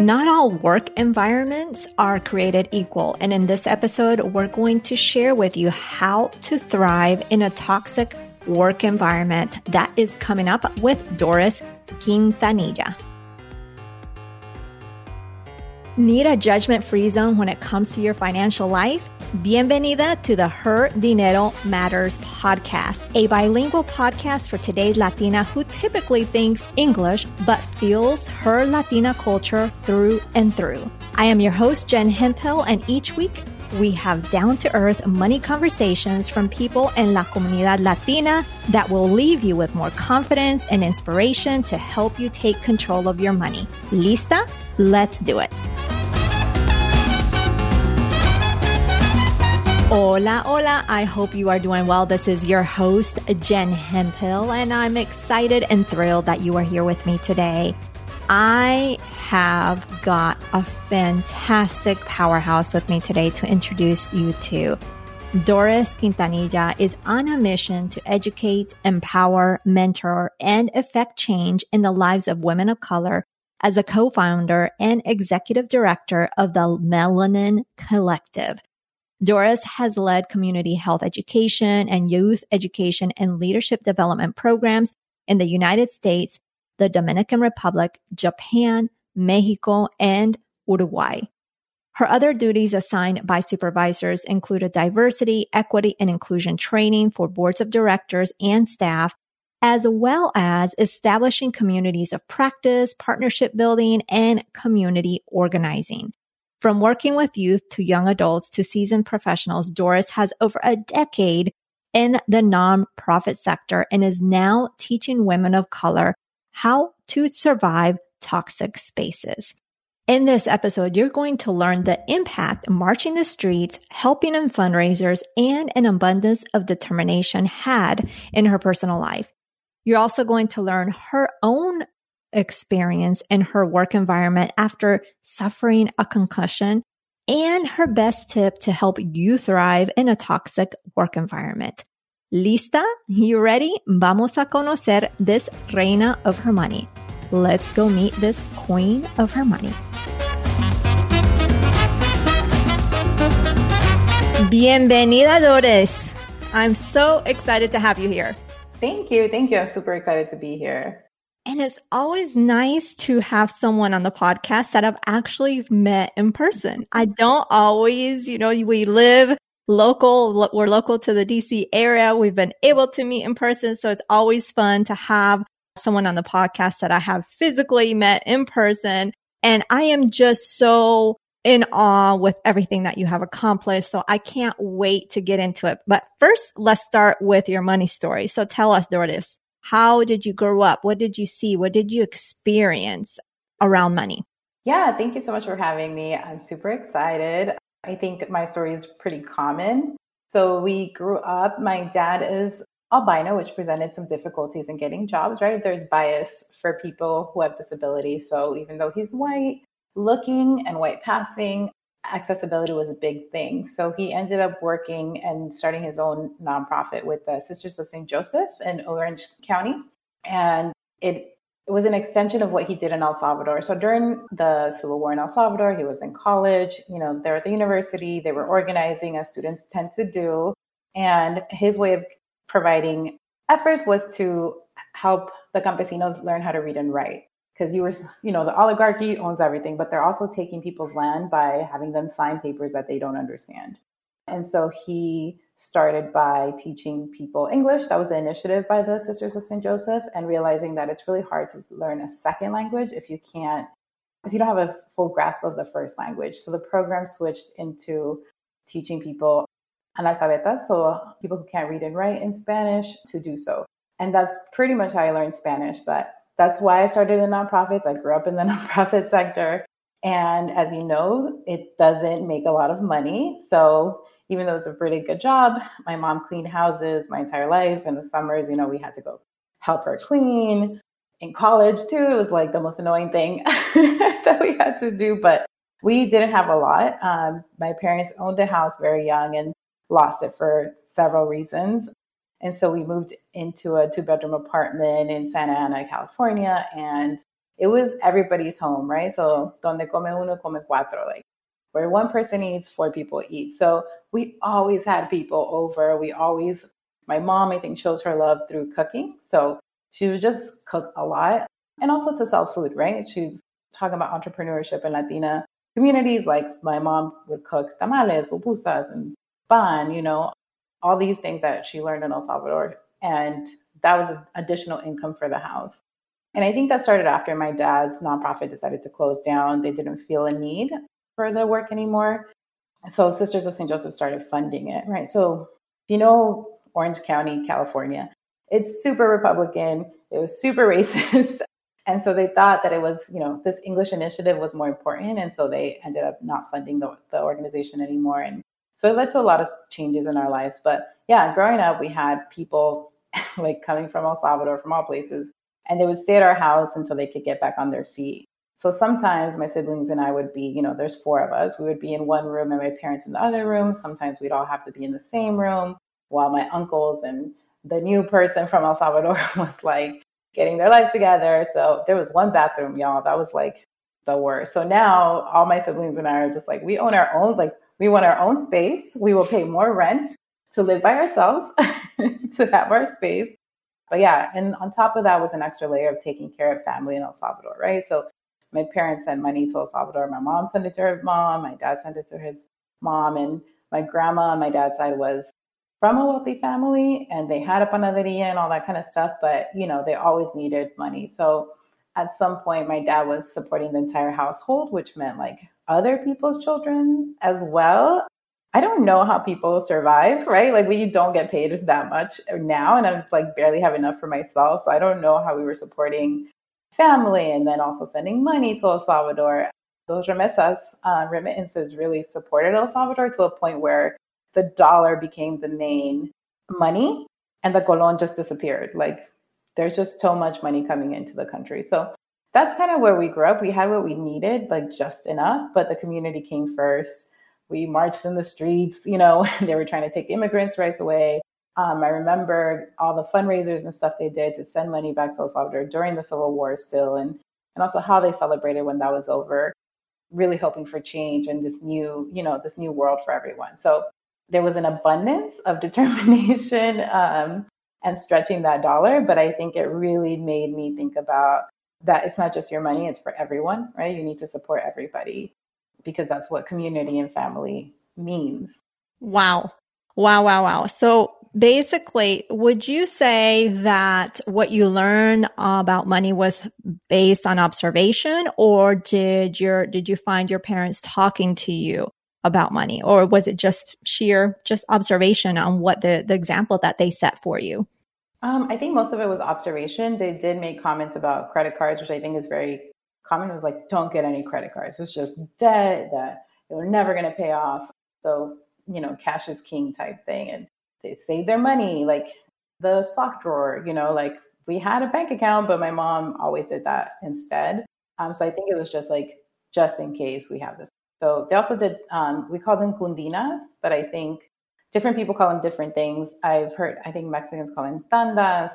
Not all work environments are created equal. And in this episode, we're going to share with you how to thrive in a toxic work environment that is coming up with Doris Quintanilla. Need a judgment free zone when it comes to your financial life? Bienvenida to the Her Dinero Matters podcast, a bilingual podcast for today's Latina who typically thinks English but feels her Latina culture through and through. I am your host, Jen Hemphill, and each week we have down to earth money conversations from people in La Comunidad Latina that will leave you with more confidence and inspiration to help you take control of your money. Lista? Let's do it. Hola, hola. I hope you are doing well. This is your host, Jen Hemphill, and I'm excited and thrilled that you are here with me today. I have got a fantastic powerhouse with me today to introduce you to. Doris Quintanilla is on a mission to educate, empower, mentor, and effect change in the lives of women of color as a co-founder and executive director of the Melanin Collective. Doris has led community health education and youth education and leadership development programs in the United States, the Dominican Republic, Japan, Mexico, and Uruguay. Her other duties assigned by supervisors included diversity, equity, and inclusion training for boards of directors and staff, as well as establishing communities of practice, partnership building, and community organizing. From working with youth to young adults to seasoned professionals, Doris has over a decade in the nonprofit sector and is now teaching women of color how to survive toxic spaces. In this episode, you're going to learn the impact marching the streets, helping in fundraisers, and an abundance of determination had in her personal life. You're also going to learn her own experience in her work environment after suffering a concussion and her best tip to help you thrive in a toxic work environment. ¿Lista? You ready? Vamos a conocer this reina of her money. Let's go meet this queen of her money. Bienvenida, Doris. I'm so excited to have you here. Thank you. Thank you. I'm super excited to be here. And it's always nice to have someone on the podcast that I've actually met in person. I don't always, you know, we live local, we're local to the DC area. We've been able to meet in person. So it's always fun to have someone on the podcast that I have physically met in person. And I am just so in awe with everything that you have accomplished. So I can't wait to get into it. But first, let's start with your money story. So tell us, Doris. How did you grow up? What did you see? What did you experience around money? Yeah, thank you so much for having me. I'm super excited. I think my story is pretty common. So we grew up, my dad is albino, which presented some difficulties in getting jobs, right? There's bias for people who have disabilities. So even though he's white looking and white passing, accessibility was a big thing. So he ended up working and starting his own nonprofit with the Sisters of St. Joseph in Orange County. And it, it was an extension of what he did in El Salvador. So during the Civil War in El Salvador, he was in college, you know, they're at the university, they were organizing as students tend to do. And his way of providing efforts was to help the campesinos learn how to read and write because you were, you know, the oligarchy owns everything, but they're also taking people's land by having them sign papers that they don't understand. And so he started by teaching people English. That was the initiative by the Sisters of St. Joseph, and realizing that it's really hard to learn a second language if you can't, if you don't have a full grasp of the first language. So the program switched into teaching people analfabetas, so people who can't read and write in Spanish, to do so. And that's pretty much how I learned Spanish. But that's why I started in nonprofits. I grew up in the nonprofit sector. And as you know, it doesn't make a lot of money. So even though it's a pretty good job, my mom cleaned houses my entire life. In the summers, you know, we had to go help her clean. In college, too, it was like the most annoying thing that we had to do. But we didn't have a lot. Um, my parents owned a house very young and lost it for several reasons. And so we moved into a two bedroom apartment in Santa Ana, California. And it was everybody's home, right? So donde come uno, come cuatro, like where one person eats, four people eat. So we always had people over. We always, my mom, I think, shows her love through cooking. So she would just cook a lot and also to sell food, right? She's talking about entrepreneurship in Latina communities. Like my mom would cook tamales, pupusas, and pan, you know, all these things that she learned in El Salvador. And that was additional income for the house. And I think that started after my dad's nonprofit decided to close down. They didn't feel a need for the work anymore. So Sisters of St. Joseph started funding it, right? So, you know, Orange County, California, it's super Republican. It was super racist. and so they thought that it was, you know, this English initiative was more important. And so they ended up not funding the, the organization anymore. And so it led to a lot of changes in our lives. But yeah, growing up, we had people like coming from El Salvador, from all places, and they would stay at our house until they could get back on their feet. So sometimes my siblings and I would be, you know, there's four of us. We would be in one room and my parents in the other room. Sometimes we'd all have to be in the same room while my uncles and the new person from El Salvador was like getting their life together. So there was one bathroom, y'all. That was like the worst. So now all my siblings and I are just like, we own our own, like we want our own space. We will pay more rent to live by ourselves, to have our space. But yeah, and on top of that was an extra layer of taking care of family in El Salvador, right? So my parents sent money to El Salvador. My mom sent it to her mom. My dad sent it to his mom. And my grandma on my dad's side was from a wealthy family and they had a panaderia and all that kind of stuff, but you know, they always needed money. So at some point, my dad was supporting the entire household, which meant like other people's children as well. I don't know how people survive, right? Like we don't get paid that much now, and I'm like barely have enough for myself. So I don't know how we were supporting family and then also sending money to El Salvador. Those remesas, uh, remittances really supported El Salvador to a point where the dollar became the main money and the colon just disappeared. Like there's just so much money coming into the country. So that's kind of where we grew up. We had what we needed, like just enough, but the community came first. We marched in the streets, you know, they were trying to take immigrants rights away. Um, I remember all the fundraisers and stuff they did to send money back to El Salvador during the Civil War still, and, and also how they celebrated when that was over, really hoping for change and this new, you know, this new world for everyone. So there was an abundance of determination um, and stretching that dollar, but I think it really made me think about that it's not just your money, it's for everyone, right? You need to support everybody because that's what community and family means. Wow. Wow, wow, wow. So basically, would you say that what you learned about money was based on observation or did your, did you find your parents talking to you about money or was it just sheer, just observation on what the, the example that they set for you? Um, I think most of it was observation. They did make comments about credit cards, which I think is very common. It was like, don't get any credit cards. It's just debt that you're never going to pay off. So, you know, cash is king type thing. And they save their money, like the sock drawer, you know, like we had a bank account, but my mom always did that instead. Um, so I think it was just like, just in case we have this. So they also did, um, we call them cundinas, but I think different people call them different things. I've heard, I think Mexicans call them tandas,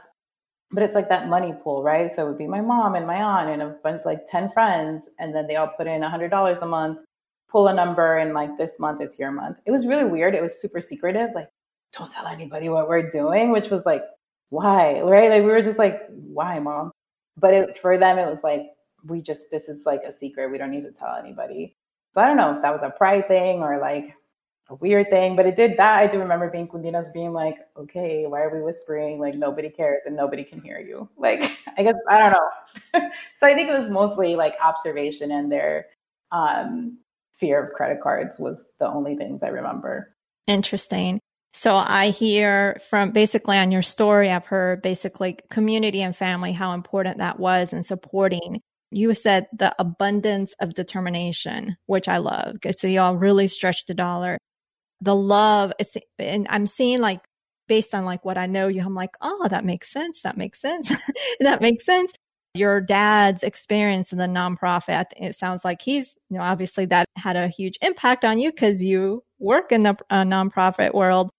but it's like that money pool, right? So it would be my mom and my aunt and a bunch like 10 friends, and then they all put in $100 a month, pull a number, and like this month it's your month. It was really weird. It was super secretive. Like, don't tell anybody what we're doing, which was like, why, right? Like we were just like, why, mom? But it, for them, it was like, we just, this is like a secret. We don't need to tell anybody. So I don't know if that was a pride thing or like a weird thing, but it did that. I do remember being cundinas being like, okay, why are we whispering? Like nobody cares and nobody can hear you. Like, I guess, I don't know. so I think it was mostly like observation and their um, fear of credit cards was the only things I remember. Interesting. So I hear from basically on your story, I've heard basically community and family, how important that was in supporting. You said the abundance of determination, which I love. So y'all really stretched the dollar the love it's and i'm seeing like based on like what i know you i'm like oh that makes sense that makes sense that makes sense. Your dad's experience in the nonprofit it sounds like he's you know obviously that had a huge impact on you because you work in the uh, nonprofit world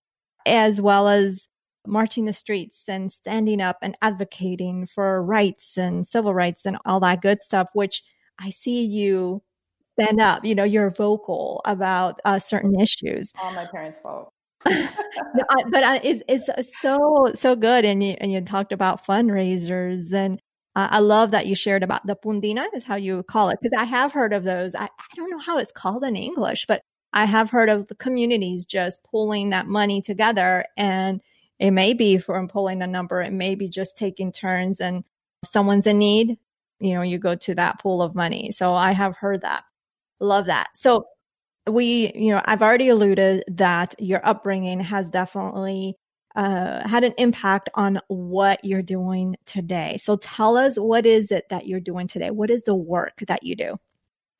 as well as marching the streets and standing up and advocating for rights and civil rights and all that good stuff, which I see you stand up. You know, you're vocal about uh, certain issues. All my parents' fault. no, I, but I, it's, it's so so good, and you and you talked about fundraisers, and uh, I love that you shared about the cundina is how you call it because I have heard of those. I, I don't know how it's called in English, but I have heard of the communities just pulling that money together, and it may be from pulling a number, it may be just taking turns, and someone's in need, you know, you go to that pool of money. So I have heard that. Love that. So we, you know, I've already alluded that your upbringing has definitely uh, had an impact on what you're doing today. So tell us, what is it that you're doing today? What is the work that you do?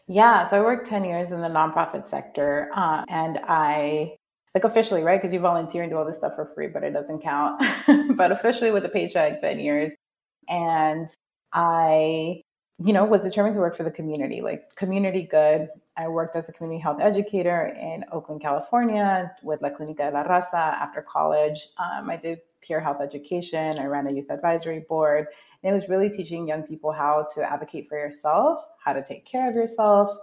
Yeah, so I worked 10 years in the nonprofit sector uh, and I, like officially, right? Because you volunteer and do all this stuff for free, but it doesn't count. but officially with a paycheck, 10 years. And I you know, was determined to work for the community, like community good. I worked as a community health educator in Oakland, California with La Clínica de la Raza after college. Um, I did peer health education. I ran a youth advisory board. And it was really teaching young people how to advocate for yourself, how to take care of yourself,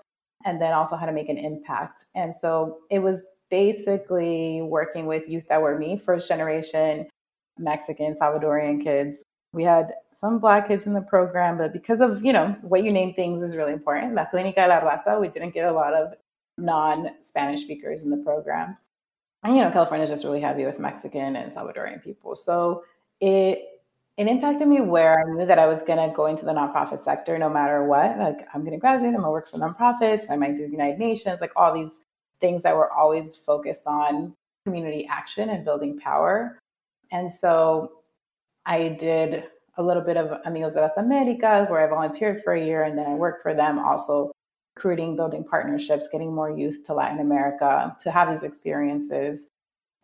and then also how to make an impact. And so it was basically working with youth that were me, first generation Mexican, Salvadorian kids. We had some black kids in the program, but because of, you know, what you name things is really important. La Clínica la Raza, we didn't get a lot of non-Spanish speakers in the program. And, you know, California is just really heavy with Mexican and Salvadorian people. So it, it impacted me where I knew that I was going to go into the nonprofit sector no matter what. Like, I'm going to graduate, I'm going to work for nonprofits, I might do United Nations, like all these things that were always focused on community action and building power. And so I did a little bit of Amigos de las Americas, where I volunteered for a year, and then I worked for them also recruiting, building partnerships, getting more youth to Latin America to have these experiences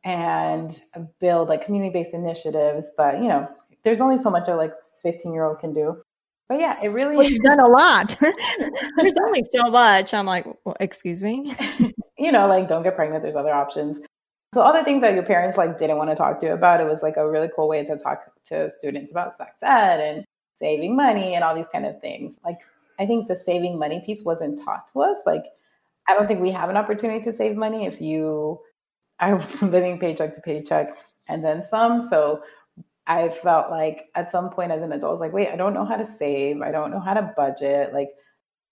and build like community-based initiatives. But you know, there's only so much a like 15 year old can do. But yeah, it really well, you've done a lot. there's only so much. I'm like, well, excuse me. you know, like don't get pregnant. There's other options. So all the things that your parents like didn't want to talk to you about, it was like a really cool way to talk to students about sex ed and saving money and all these kind of things. Like I think the saving money piece wasn't taught to us. Like I don't think we have an opportunity to save money if you are living paycheck to paycheck and then some. So I felt like at some point as an adult, I was like, wait, I don't know how to save. I don't know how to budget. Like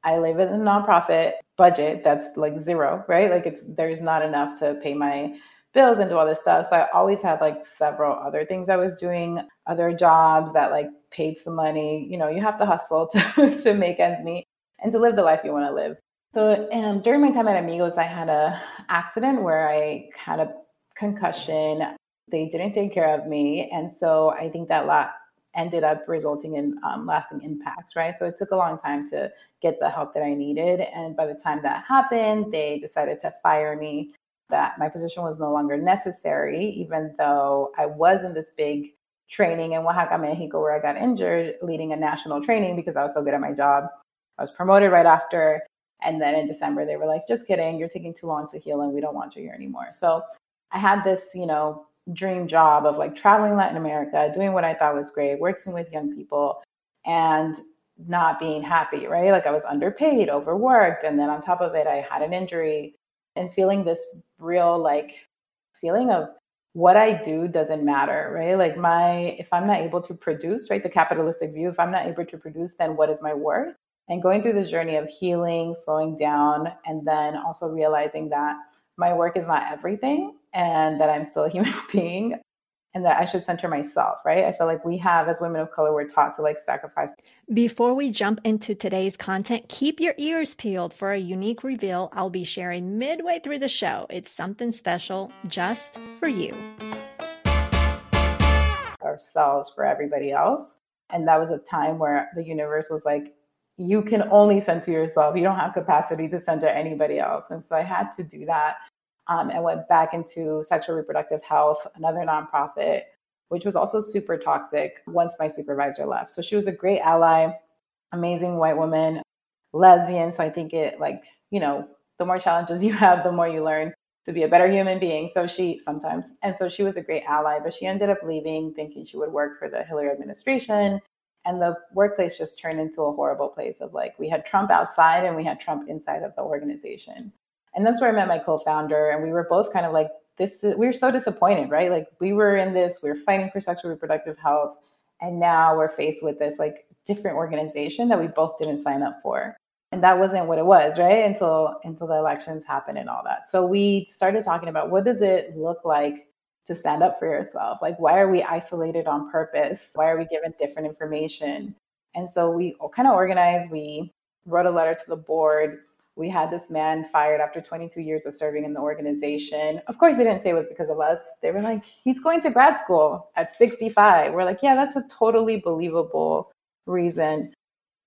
I live in a nonprofit budget that's like zero, right? Like it's there's not enough to pay my bills and do all this stuff. So I always had like several other things I was doing, other jobs that like paid some money. You know, you have to hustle to, to make ends meet and to live the life you want to live. So um, during my time at Amigos, I had a accident where I had a concussion. They didn't take care of me, and so I think that lot ended up resulting in um, lasting impacts, right? So it took a long time to get the help that I needed, and by the time that happened, they decided to fire me that my position was no longer necessary, even though I was in this big training in Oaxaca, Mexico, where I got injured leading a national training because I was so good at my job. I was promoted right after. And then in December, they were like, just kidding, you're taking too long to heal and we don't want you here anymore. So I had this, you know, dream job of like traveling Latin America, doing what I thought was great, working with young people and not being happy, right? Like I was underpaid, overworked. And then on top of it, I had an injury and feeling this real like feeling of what I do doesn't matter, right? Like my if I'm not able to produce, right, the capitalistic view, if I'm not able to produce, then what is my worth? And going through this journey of healing, slowing down, and then also realizing that my work is not everything and that I'm still a human being and that I should center myself, right? I feel like we have, as women of color, we're taught to like sacrifice. Before we jump into today's content, keep your ears peeled for a unique reveal I'll be sharing midway through the show. It's something special just for you. Ourselves for everybody else. And that was a time where the universe was like, you can only center yourself. You don't have capacity to center anybody else. And so I had to do that um, and went back into sexual reproductive health, another nonprofit, which was also super toxic once my supervisor left. So she was a great ally, amazing white woman, lesbian. So I think it like, you know, the more challenges you have, the more you learn. to be a better human being. So she sometimes, and so she was a great ally, but she ended up leaving thinking she would work for the Hillary administration. And the workplace just turned into a horrible place of like, we had Trump outside and we had Trump inside of the organization. And that's where I met my co founder. And we were both kind of like, this, is, we were so disappointed, right? Like, we were in this, we were fighting for sexual reproductive health. And now we're faced with this like different organization that we both didn't sign up for and that wasn't what it was right until until the elections happened and all that so we started talking about what does it look like to stand up for yourself like why are we isolated on purpose why are we given different information and so we kind of organized we wrote a letter to the board we had this man fired after 22 years of serving in the organization. Of course, they didn't say it was because of us. They were like, he's going to grad school at 65. We're like, yeah, that's a totally believable reason.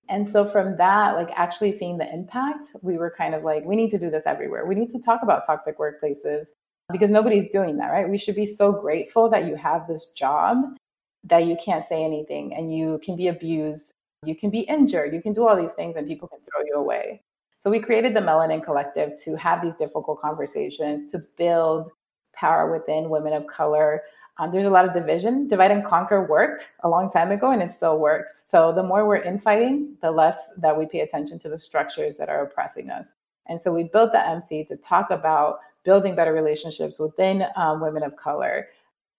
And so from that, like actually seeing the impact, we were kind of like, we need to do this everywhere. We need to talk about toxic workplaces because nobody's doing that, right? We should be so grateful that you have this job that you can't say anything and you can be abused, you can be injured, you can do all these things and people can throw you away. So we created the Melanin Collective to have these difficult conversations, to build power within women of color. Um, there's a lot of division. Divide and conquer worked a long time ago and it still works. So the more we're infighting, the less that we pay attention to the structures that are oppressing us. And so we built the MC to talk about building better relationships within um, women of color,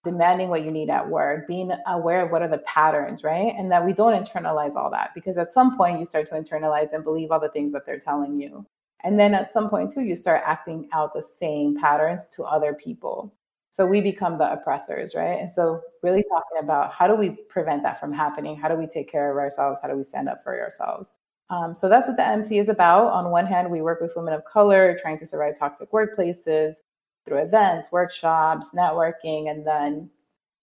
demanding what you need at work, being aware of what are the patterns, right? And that we don't internalize all that because at some point you start to internalize and believe all the things that they're telling you. And then at some point, too, you start acting out the same patterns to other people. So we become the oppressors, right? And so, really talking about how do we prevent that from happening? How do we take care of ourselves? How do we stand up for ourselves? Um, so that's what the MC is about. On one hand, we work with women of color trying to survive toxic workplaces through events, workshops, networking, and then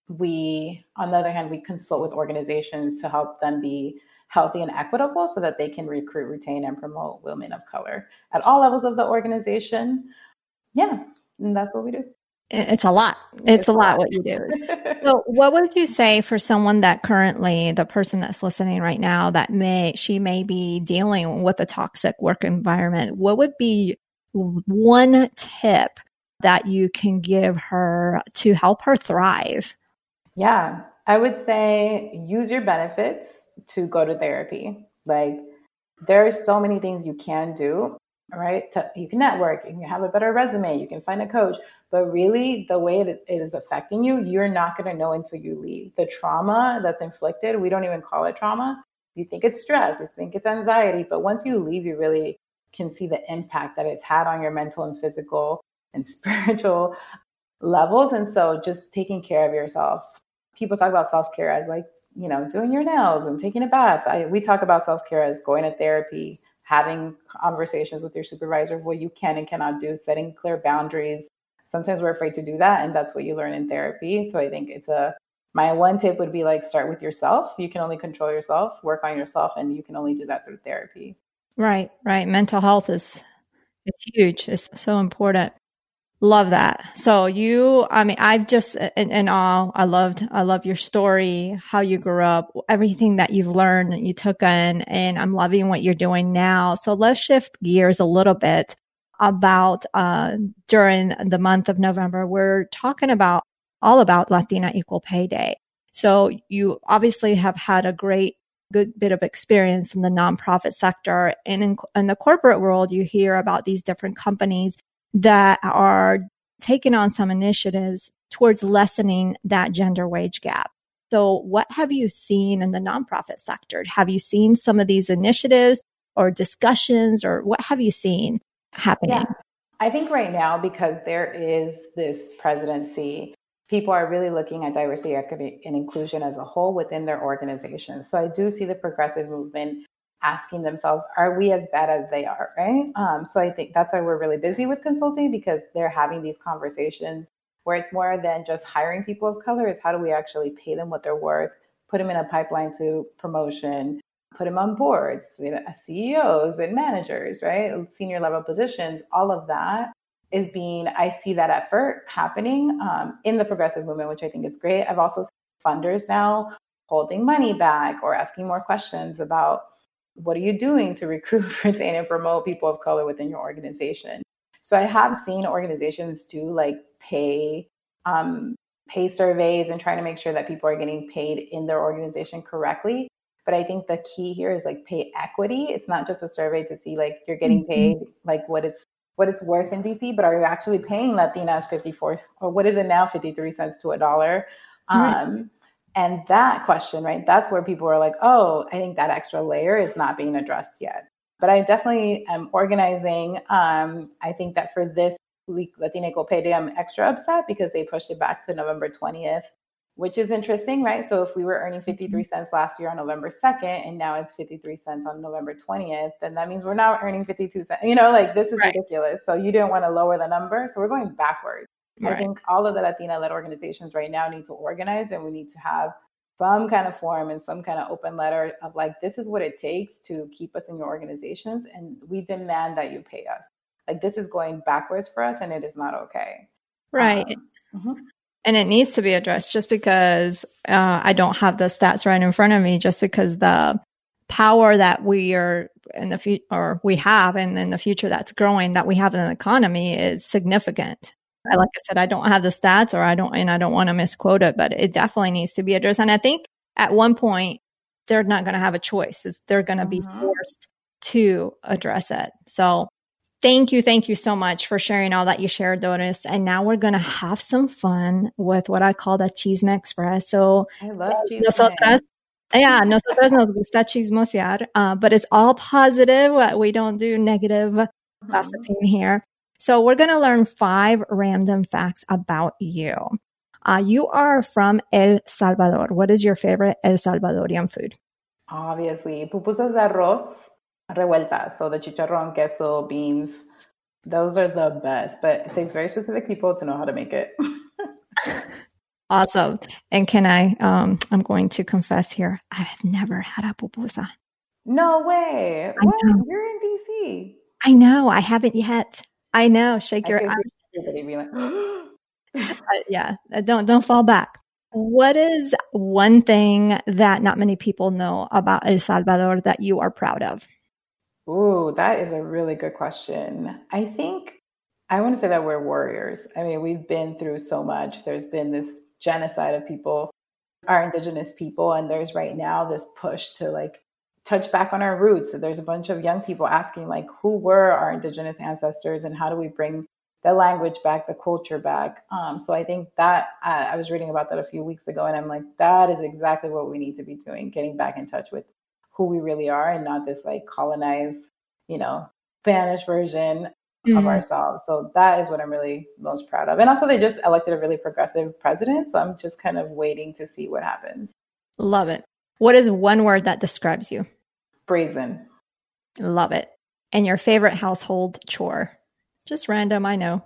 we, on the other hand, we consult with organizations to help them be healthy and equitable so that they can recruit, retain, and promote women of color at all levels of the organization. Yeah, and that's what we do. It's a lot. It's, it's a lot, lot what you do. so, what would you say for someone that currently, the person that's listening right now, that may, she may be dealing with a toxic work environment? What would be one tip that you can give her to help her thrive? Yeah, I would say use your benefits to go to therapy. Like there are so many things you can do, right? To, you can network, you can have a better resume, you can find a coach, but really the way it is affecting you, you're not going to know until you leave. The trauma that's inflicted, we don't even call it trauma. You think it's stress, you think it's anxiety, but once you leave, you really can see the impact that it's had on your mental and physical and spiritual levels. And so just taking care of yourself. People talk about self care as like you know, doing your nails and taking a bath. I, we talk about self care as going to therapy, having conversations with your supervisor of what you can and cannot do, setting clear boundaries. Sometimes we're afraid to do that, and that's what you learn in therapy. So I think it's a my one tip would be like start with yourself. You can only control yourself, work on yourself, and you can only do that through therapy. Right, right. Mental health is it's huge. It's so important. Love that. So you, I mean, I've just in, in all, I loved, I love your story, how you grew up, everything that you've learned and you took in, and I'm loving what you're doing now. So let's shift gears a little bit about, uh, during the month of November, we're talking about all about Latina Equal Pay Day. So you obviously have had a great good bit of experience in the nonprofit sector and in, in the corporate world, you hear about these different companies that are taking on some initiatives towards lessening that gender wage gap. So, what have you seen in the nonprofit sector? Have you seen some of these initiatives or discussions, or what have you seen happening? Yeah. I think right now, because there is this presidency, people are really looking at diversity, equity, and inclusion as a whole within their organizations. So I do see the progressive movement asking themselves, are we as bad as they are, right? Um, so I think that's why we're really busy with consulting because they're having these conversations where it's more than just hiring people of color, is how do we actually pay them what they're worth, put them in a pipeline to promotion, put them on boards, you know, CEOs and managers, right? Senior level positions, all of that is being, I see that effort happening um, in the progressive movement, which I think is great. I've also seen funders now holding money back or asking more questions about what are you doing to recruit, retain, and promote people of color within your organization? So I have seen organizations do like pay um, pay surveys and trying to make sure that people are getting paid in their organization correctly. But I think the key here is like pay equity. It's not just a survey to see like you're getting mm-hmm. paid like what it's what it's worth in DC, but are you actually paying Latinas 54 or what is it now 53 cents to a dollar? Right. And that question, right? That's where people are like, oh, I think that extra layer is not being addressed yet. But I definitely am organizing. Um, I think that for this week, Latina Equal Pay Day, I'm extra upset because they pushed it back to November 20th, which is interesting, right? So if we were earning 53 mm-hmm. cents last year on November 2nd and now it's 53 cents on November 20th, then that means we're now earning 52 cents. You know, like this is right. ridiculous. So you didn't want to lower the number. So we're going backwards. Right. I think all of the Latina led organizations right now need to organize and we need to have some kind of form and some kind of open letter of like, this is what it takes to keep us in your organizations. And we demand that you pay us. Like, this is going backwards for us and it is not okay. Right. Um, mm-hmm. And it needs to be addressed just because uh, I don't have the stats right in front of me, just because the power that we are in the future or we have and in the future that's growing that we have in the economy is significant like I said, I don't have the stats or I don't, and I don't want to misquote it, but it definitely needs to be addressed. And I think at one point they're not going to have a choice. they're going to be mm-hmm. forced to address it. So thank you. Thank you so much for sharing all that you shared, Doris. And now we're going to have some fun with what I call the Chisme Express. So I love chisme. Nosotras, yeah, nosotros nos gusta chismosear, uh, but it's all positive. We don't do negative mm-hmm. gossiping here. So we're going to learn five random facts about you. Uh, you are from El Salvador. What is your favorite El Salvadorian food? Obviously, pupusas de arroz revueltas. So the chicharrón, queso, beans. Those are the best, but it takes very specific people to know how to make it. awesome. And can I, um, I'm going to confess here, I've never had a pupusa. No way. What? You're in DC. I know. I haven't yet. I know. Shake I your uh, yeah, uh, don't don't fall back. What is one thing that not many people know about El Salvador that you are proud of? Ooh, that is a really good question. I think I want to say that we're warriors. I mean, we've been through so much. There's been this genocide of people, our indigenous people, and there's right now this push to like touch back on our roots. So there's a bunch of young people asking like, who were our indigenous ancestors and how do we bring the language back, the culture back? Um, so I think that uh, I was reading about that a few weeks ago, and I'm like, that is exactly what we need to be doing, getting back in touch with who we really are, and not this like colonized, you know, Spanish version mm-hmm. of ourselves. So that is what I'm really most proud of. And also, they just elected a really progressive president, so I'm just kind of waiting to see what happens. Love it. What is one word that describes you? Brazen. Love it. And your favorite household chore? Just random, I know.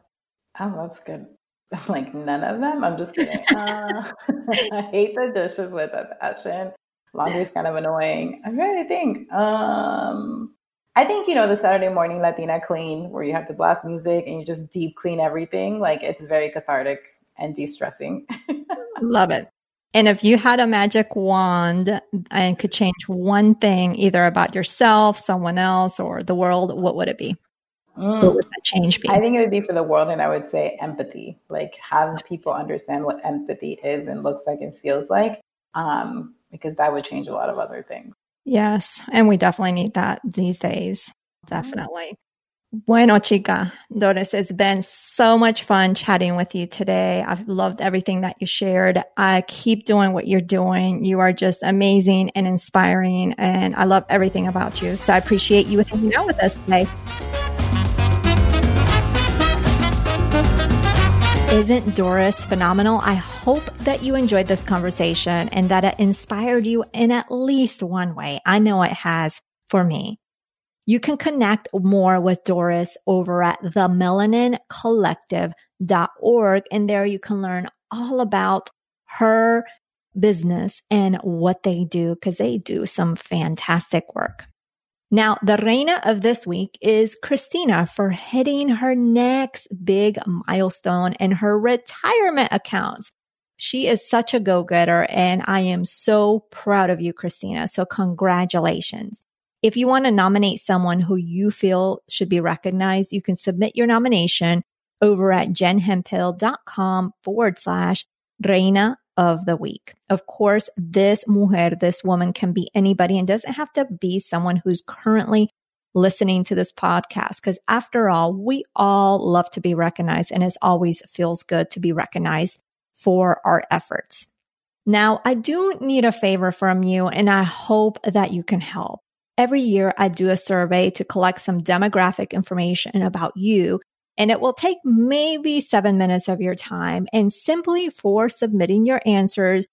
Oh, that's good. Like none of them. I'm just kidding. uh, I hate the dishes with a passion. Laundry's kind of annoying. I'm trying to think. Um, I think you know the Saturday morning Latina clean, where you have the blast music and you just deep clean everything. Like it's very cathartic and de-stressing. Love it. And if you had a magic wand and could change one thing, either about yourself, someone else, or the world, what would it be? Mm. What would that change be? I think it would be for the world, and I would say empathy. Like have people understand what empathy is and looks like and feels like, um, because that would change a lot of other things. Yes, and we definitely need that these days. Definitely. Bueno, chica, Doris, it's been so much fun chatting with you today. I've loved everything that you shared. I keep doing what you're doing. You are just amazing and inspiring, and I love everything about you. So I appreciate you hanging out with us today. Isn't Doris phenomenal? I hope that you enjoyed this conversation and that it inspired you in at least one way. I know it has for me. You can connect more with Doris over at themelanincollective.org. And there you can learn all about her business and what they do because they do some fantastic work. Now, the reina of this week is Christina for hitting her next big milestone in her retirement accounts. She is such a go getter and I am so proud of you, Christina. So congratulations. If you want to nominate someone who you feel should be recognized, you can submit your nomination over at jenhemphill.com forward slash reina of the week. Of course, this mujer, this woman can be anybody and doesn't have to be someone who's currently listening to this podcast. Cause after all, we all love to be recognized and it always feels good to be recognized for our efforts. Now, I do need a favor from you and I hope that you can help. Every year I do a survey to collect some demographic information about you and it will take maybe seven minutes of your time. And simply for submitting your answers,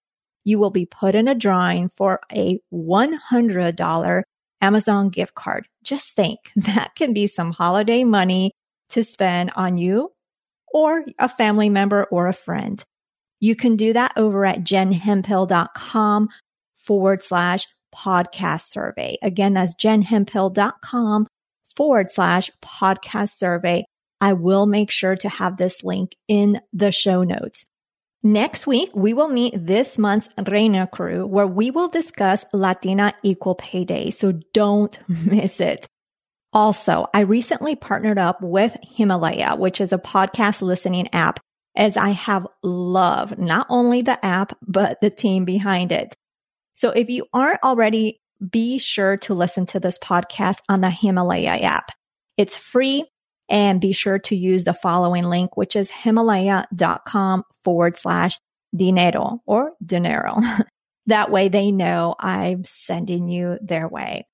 you will be put in a drawing for a $100 Amazon gift card. Just think that can be some holiday money to spend on you or a family member or a friend. You can do that over at jenhemphill.com forward slash podcast survey. Again, that's jenhemphill.com forward slash podcast survey. I will make sure to have this link in the show notes. Next week, we will meet this month's Reina crew where we will discuss Latina Equal Pay Day. So don't miss it. Also, I recently partnered up with Himalaya, which is a podcast listening app as I have loved not only the app, but the team behind it. So if you aren't already, be sure to listen to this podcast on the Himalaya app. It's free and be sure to use the following link, which is himalaya.com forward slash dinero or dinero. that way they know I'm sending you their way.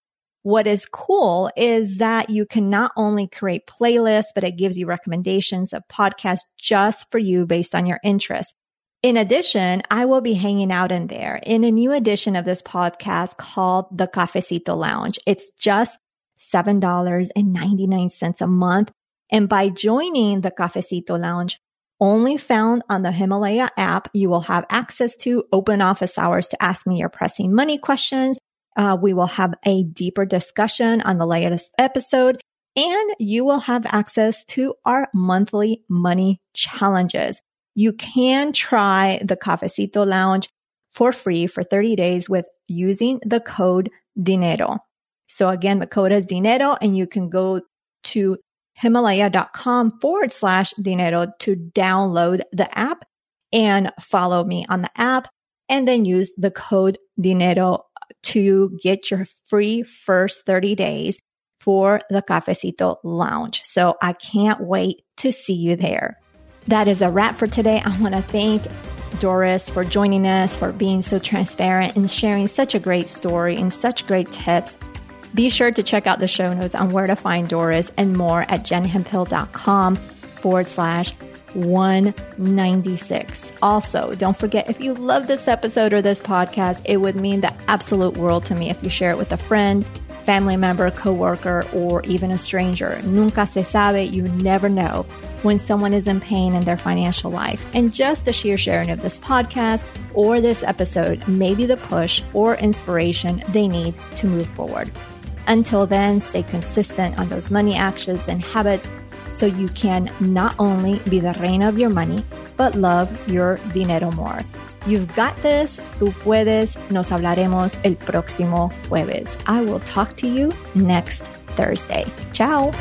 What is cool is that you can not only create playlists, but it gives you recommendations of podcasts just for you based on your interests. In addition, I will be hanging out in there in a new edition of this podcast called the Cafecito Lounge. It's just $7.99 a month. And by joining the Cafecito Lounge, only found on the Himalaya app, you will have access to open office hours to ask me your pressing money questions. Uh, we will have a deeper discussion on the latest episode and you will have access to our monthly money challenges. You can try the Cafecito Lounge for free for 30 days with using the code dinero. So again, the code is dinero and you can go to himalaya.com forward slash dinero to download the app and follow me on the app and then use the code dinero to get your free first 30 days for the Cafecito Lounge. So I can't wait to see you there. That is a wrap for today. I want to thank Doris for joining us, for being so transparent and sharing such a great story and such great tips. Be sure to check out the show notes on where to find Doris and more at jenhemphill.com forward slash 196. Also, don't forget if you love this episode or this podcast, it would mean the absolute world to me if you share it with a friend, family member, coworker, or even a stranger. Nunca se sabe, you never know when someone is in pain in their financial life. And just the sheer sharing of this podcast or this episode may be the push or inspiration they need to move forward. Until then, stay consistent on those money actions and habits so you can not only be the reina of your money, but love your dinero more. You've got this, tú puedes, nos hablaremos el próximo jueves. I will talk to you next Thursday. Ciao.